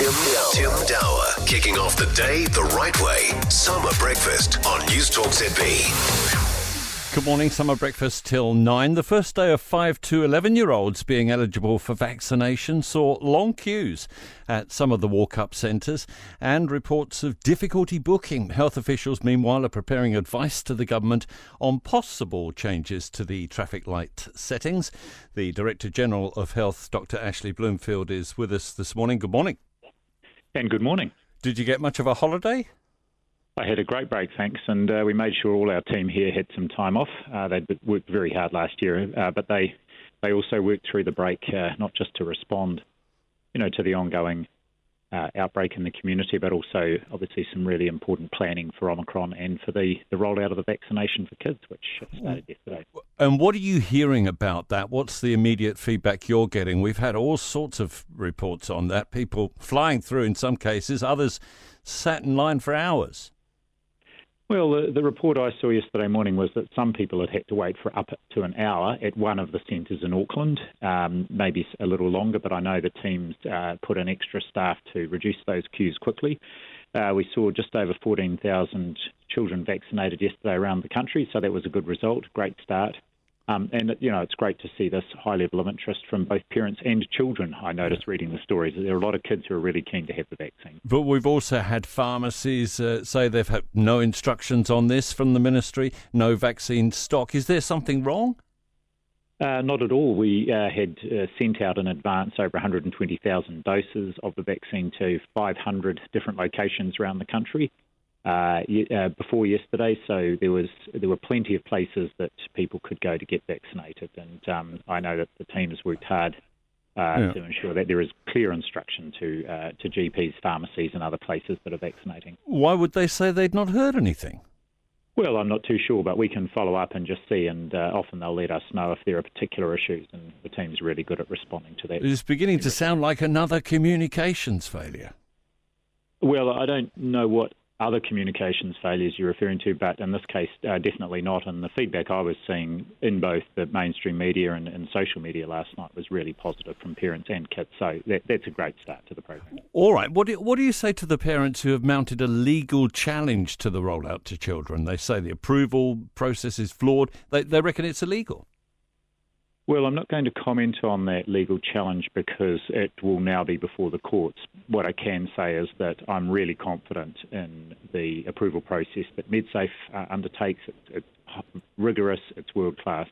Tim Dower. Tim Dower. Kicking off the day the right way. Summer breakfast on News Talk ZB. Good morning, summer breakfast till 9. The first day of 5 to 11 year olds being eligible for vaccination saw long queues at some of the walk up centres and reports of difficulty booking. Health officials, meanwhile, are preparing advice to the government on possible changes to the traffic light settings. The Director General of Health, Dr. Ashley Bloomfield, is with us this morning. Good morning. And good morning. Did you get much of a holiday? I had a great break, thanks, and uh, we made sure all our team here had some time off. Uh, they'd worked very hard last year, uh, but they they also worked through the break uh, not just to respond, you know, to the ongoing uh, outbreak in the community, but also obviously some really important planning for Omicron and for the, the rollout of the vaccination for kids, which started yesterday. And what are you hearing about that? What's the immediate feedback you're getting? We've had all sorts of reports on that. People flying through in some cases, others sat in line for hours. Well, the, the, report I saw yesterday morning was that some people had had to wait for up to an hour at one of the centres in Auckland, um, maybe a little longer, but I know the teams uh, put in extra staff to reduce those queues quickly. Uh, we saw just over 14,000 children vaccinated yesterday around the country, so that was a good result, great start. Um, and you know, it's great to see this high level of interest from both parents and children. I noticed reading the stories. that There are a lot of kids who are really keen to have the vaccine. But we've also had pharmacies uh, say they've had no instructions on this from the ministry, no vaccine stock. Is there something wrong? Uh, not at all. We uh, had uh, sent out in advance over 120,000 doses of the vaccine to 500 different locations around the country uh, uh, before yesterday, so there was there were plenty of places that people could go to get vaccinated, and um, I know that the team has worked hard uh, yeah. to ensure that there is clear instruction to uh, to GPs, pharmacies, and other places that are vaccinating. Why would they say they'd not heard anything? Well, I'm not too sure, but we can follow up and just see, and uh, often they'll let us know if there are particular issues, and the team's really good at responding to that. It's beginning to sound like another communications failure. Well, I don't know what other communications failures you're referring to, but in this case, uh, definitely not. And the feedback I was seeing in both the mainstream media and, and, social media last night was really positive from parents and kids. So that, that's a great start to the program. All right. What do, what do you say to the parents who have mounted a legal challenge to the rollout to children? They say the approval process is flawed. They, they reckon it's illegal. Well, I'm not going to comment on that legal challenge because it will now be before the courts. What I can say is that I'm really confident in the approval process that MedSafe uh, undertakes. It's, it's rigorous, it's world class,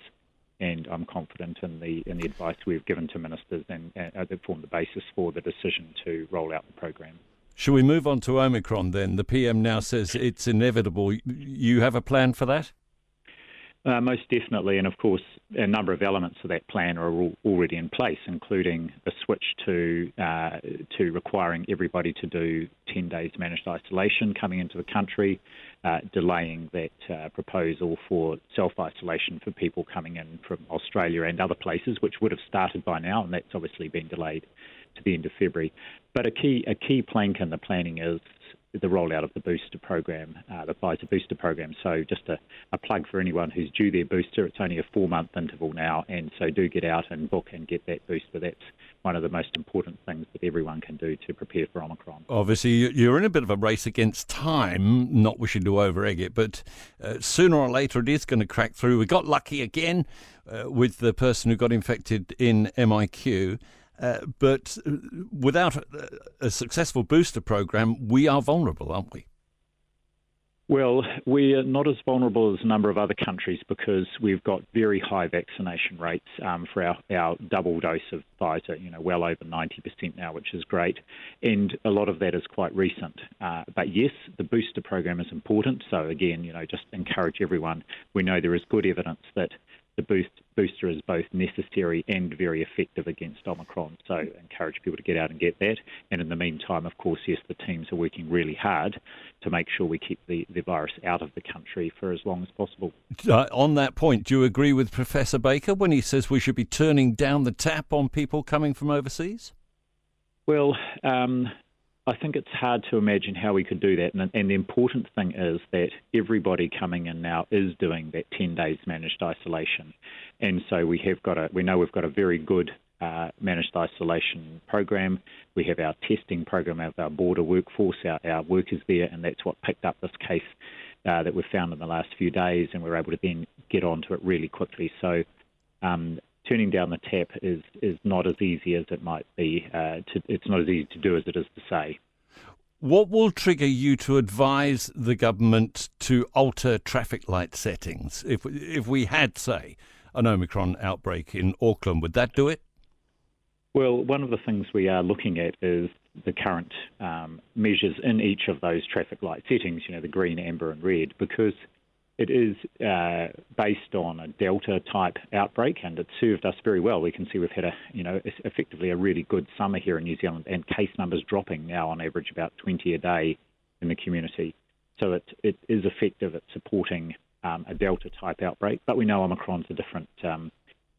and I'm confident in the in the advice we've given to ministers and uh, that form the basis for the decision to roll out the program. Shall we move on to Omicron then? The PM now says it's inevitable. You have a plan for that? Uh, most definitely, and of course, a number of elements of that plan are already in place, including a switch to uh, to requiring everybody to do 10 days managed isolation coming into the country, uh, delaying that uh, proposal for self isolation for people coming in from Australia and other places, which would have started by now, and that's obviously been delayed to the end of February. But a key a key plank in the planning is the rollout of the booster program, uh, the Pfizer booster program. So just a, a, plug for anyone who's due their booster. It's only a four-month interval now, and so do get out and book and get that booster. That's one of the most important things that everyone can do to prepare for Omicron. Obviously, you're in a bit of a race against time, not wishing to over egg it, but uh, sooner or later it is going to crack through. We got lucky again uh, with the person who got infected in MIQ. Uh, but uh, without a, a, successful booster program, we are vulnerable, aren't we? Well, we're not as vulnerable as a number of other countries because we've got very high vaccination rates um, for our, our double dose of Pfizer, you know, well over 90% now, which is great. And a lot of that is quite recent. Uh, but yes, the booster program is important. So, again, you know, just encourage everyone. We know there is good evidence that booster is both necessary and very effective against Omicron. So encourage people to get out and get that. And in the meantime, of course, yes, the teams are working really hard to make sure we keep the, the virus out of the country for as long as possible. Uh, on that point, do you agree with Professor Baker when he says we should be turning down the tap on people coming from overseas? Well, um, I think it's hard to imagine how we could do that. And, and, the important thing is that everybody coming in now is doing that 10 days managed isolation. And so we have got a, we know we've got a very good uh, managed isolation program. We have our testing program of our border workforce, our, our workers there, and that's what picked up this case uh, that we've found in the last few days, and we're able to then get onto it really quickly. So um, turning down the tap is is not as easy as it might be. Uh, to, it's not as easy to do as it is to say. What will trigger you to advise the government to alter traffic light settings? If if we had, say, an Omicron outbreak in Auckland, would that do it? Well, one of the things we are looking at is the current um, measures in each of those traffic light settings, you know, the green, amber, and red, because it is uh, based on a Delta type outbreak, and it served us very well. We can see we've had a, you know, effectively a really good summer here in New Zealand, and case numbers dropping now on average about 20 a day in the community. So it it is effective at supporting um, a Delta type outbreak, but we know Omicron's a different um,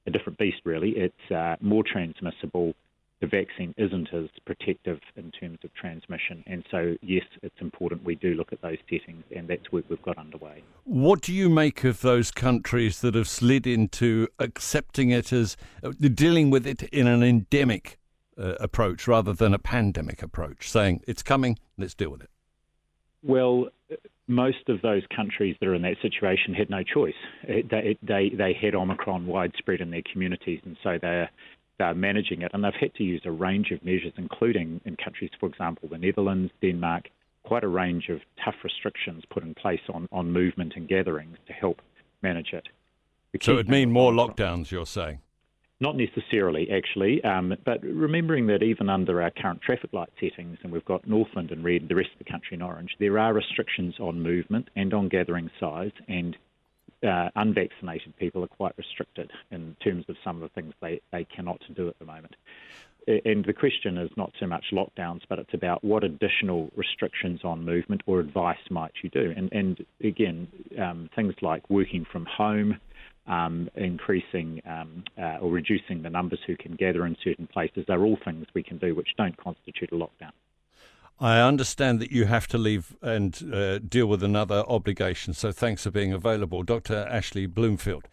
a different beast. Really, it's uh, more transmissible the vaccine isn't as protective in terms of transmission. And so, yes, it's important we do look at those settings, and that's work we've got underway. What do you make of those countries that have slid into accepting it as uh, dealing with it in an endemic uh, approach rather than a pandemic approach, saying it's coming, let's deal with it? Well, most of those countries that are in that situation had no choice. They, they, they had Omicron widespread in their communities, and so they're they're managing it, and they've had to use a range of measures, including in countries, for example, the Netherlands, Denmark, quite a range of tough restrictions put in place on, on movement and gatherings to help manage it. So it'd mean more lockdowns, you're saying? Not necessarily, actually, um, but remembering that even under our current traffic light settings, and we've got Northland in red, the rest of the country in orange, there are restrictions on movement and on gathering size, and uh, unvaccinated people are quite restricted in terms of some of the things they, they cannot do at the moment. And the question is not so much lockdowns, but it's about what additional restrictions on movement or advice might you do. And, and again, um, things like working from home, um, increasing um, uh, or reducing the numbers who can gather in certain places, they're all things we can do which don't constitute a lockdown. I understand that you have to leave and uh, deal with another obligation, so thanks for being available. Dr. Ashley Bloomfield